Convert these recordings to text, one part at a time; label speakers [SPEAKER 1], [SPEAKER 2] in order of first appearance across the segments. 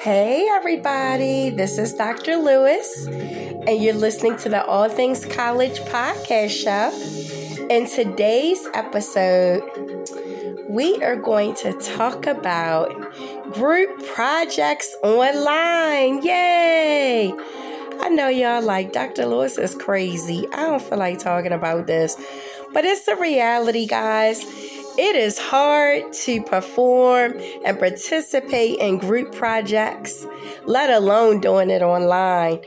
[SPEAKER 1] Hey, everybody, this is Dr. Lewis, and you're listening to the All Things College podcast show. In today's episode, we are going to talk about group projects online. Yay! I know y'all like Dr. Lewis is crazy. I don't feel like talking about this, but it's the reality, guys. It is hard to perform and participate in group projects, let alone doing it online.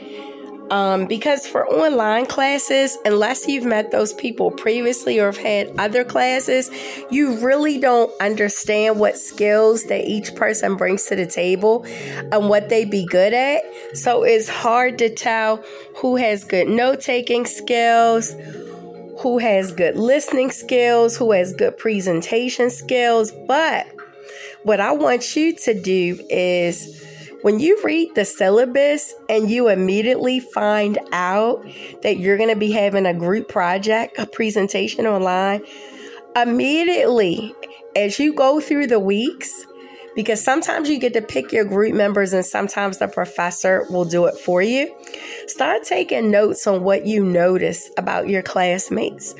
[SPEAKER 1] Um, because for online classes, unless you've met those people previously or have had other classes, you really don't understand what skills that each person brings to the table and what they'd be good at. So it's hard to tell who has good note taking skills who has good listening skills, who has good presentation skills. But what I want you to do is when you read the syllabus and you immediately find out that you're going to be having a group project, a presentation online, immediately as you go through the weeks, because sometimes you get to pick your group members and sometimes the professor will do it for you. Start taking notes on what you notice about your classmates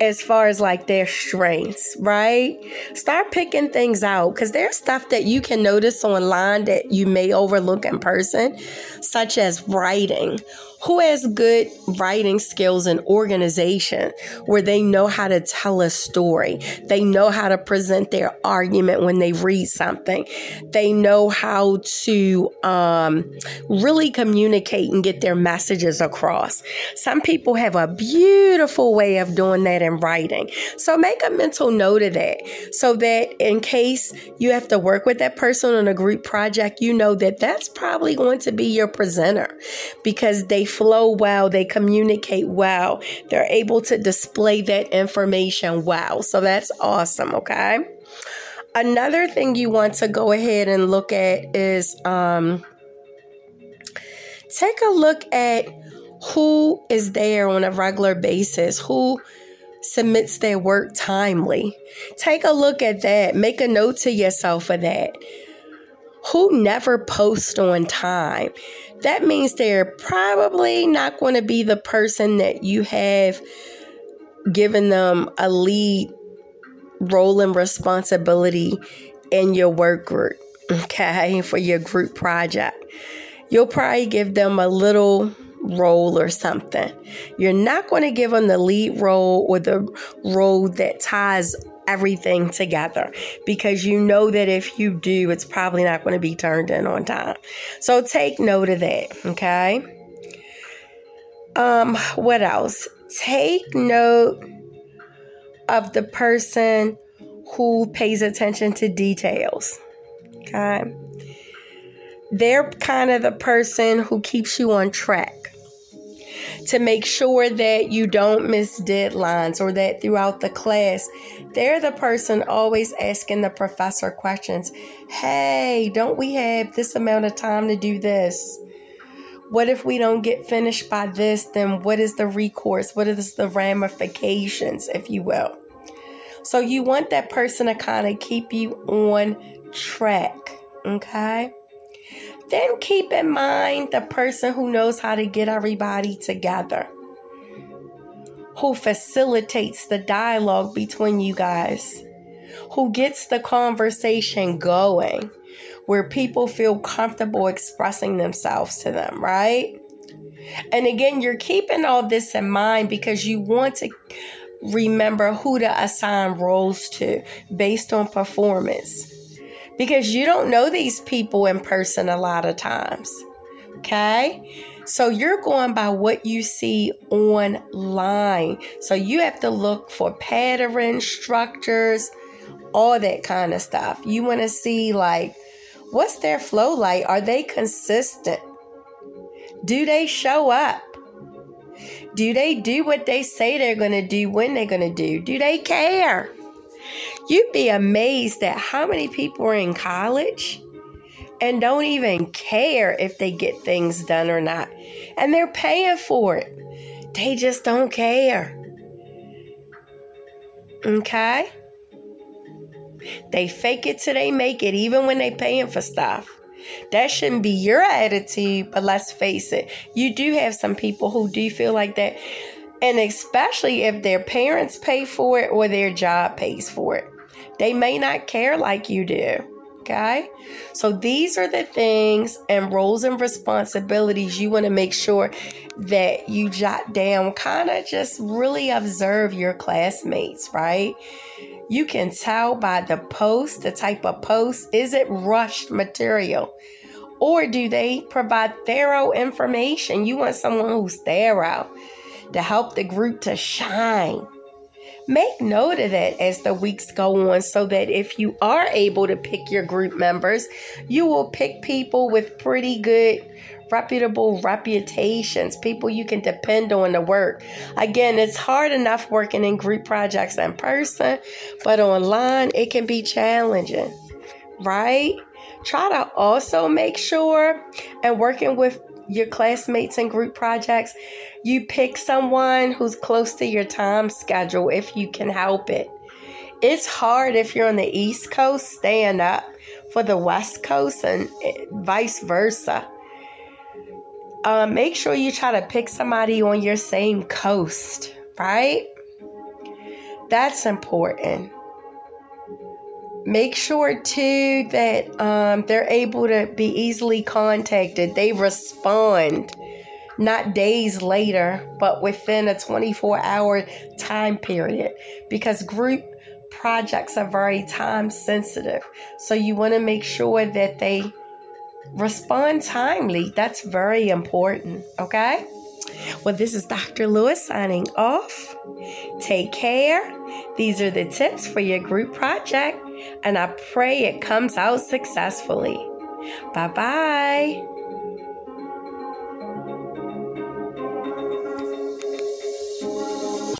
[SPEAKER 1] as far as like their strengths, right? Start picking things out because there's stuff that you can notice online that you may overlook in person, such as writing who has good writing skills and organization where they know how to tell a story. They know how to present their argument when they read something. They know how to um, really communicate and get their messages across. Some people have a beautiful way of doing that in writing. So make a mental note of that so that in case you have to work with that person on a group project, you know that that's probably going to be your presenter because they flow well, they communicate well, they're able to display that information well. So that's awesome, okay? Another thing you want to go ahead and look at is um, take a look at who is there on a regular basis, who submits their work timely. Take a look at that. Make a note to yourself of that who never post on time. That means they're probably not going to be the person that you have given them a lead role and responsibility in your work group, okay, for your group project. You'll probably give them a little role or something. You're not going to give them the lead role or the role that ties everything together because you know that if you do, it's probably not going to be turned in on time. So take note of that, okay? Um, what else? Take note of the person who pays attention to details. Okay? They're kind of the person who keeps you on track to make sure that you don't miss deadlines or that throughout the class, they're the person always asking the professor questions. Hey, don't we have this amount of time to do this? What if we don't get finished by this? Then what is the recourse? What is the ramifications, if you will? So you want that person to kind of keep you on track, okay? Then keep in mind the person who knows how to get everybody together, who facilitates the dialogue between you guys, who gets the conversation going, where people feel comfortable expressing themselves to them, right? And again, you're keeping all this in mind because you want to remember who to assign roles to based on performance because you don't know these people in person a lot of times. Okay? So you're going by what you see online. So you have to look for patterns, structures, all that kind of stuff. You want to see like what's their flow like? Are they consistent? Do they show up? Do they do what they say they're going to do when they're going to do? Do they care? You'd be amazed at how many people are in college and don't even care if they get things done or not. And they're paying for it. They just don't care. Okay? They fake it till they make it, even when they paying for stuff. That shouldn't be your attitude, but let's face it, you do have some people who do feel like that. And especially if their parents pay for it or their job pays for it. They may not care like you do. Okay. So these are the things and roles and responsibilities you want to make sure that you jot down. Kind of just really observe your classmates, right? You can tell by the post, the type of post. Is it rushed material? Or do they provide thorough information? You want someone who's thorough to help the group to shine. Make note of that as the weeks go on so that if you are able to pick your group members, you will pick people with pretty good reputable reputations, people you can depend on to work. Again, it's hard enough working in group projects in person, but online it can be challenging, right? Try to also make sure and working with your classmates and group projects, you pick someone who's close to your time schedule if you can help it. It's hard if you're on the East Coast staying up for the West Coast and eh, vice versa um, make sure you try to pick somebody on your same coast, right? That's important. Make sure too that um, they're able to be easily contacted. They respond not days later, but within a 24 hour time period because group projects are very time sensitive. So you want to make sure that they respond timely. That's very important, okay? Well, this is Dr. Lewis signing off. Take care. These are the tips for your group project, and I pray it comes out successfully. Bye bye.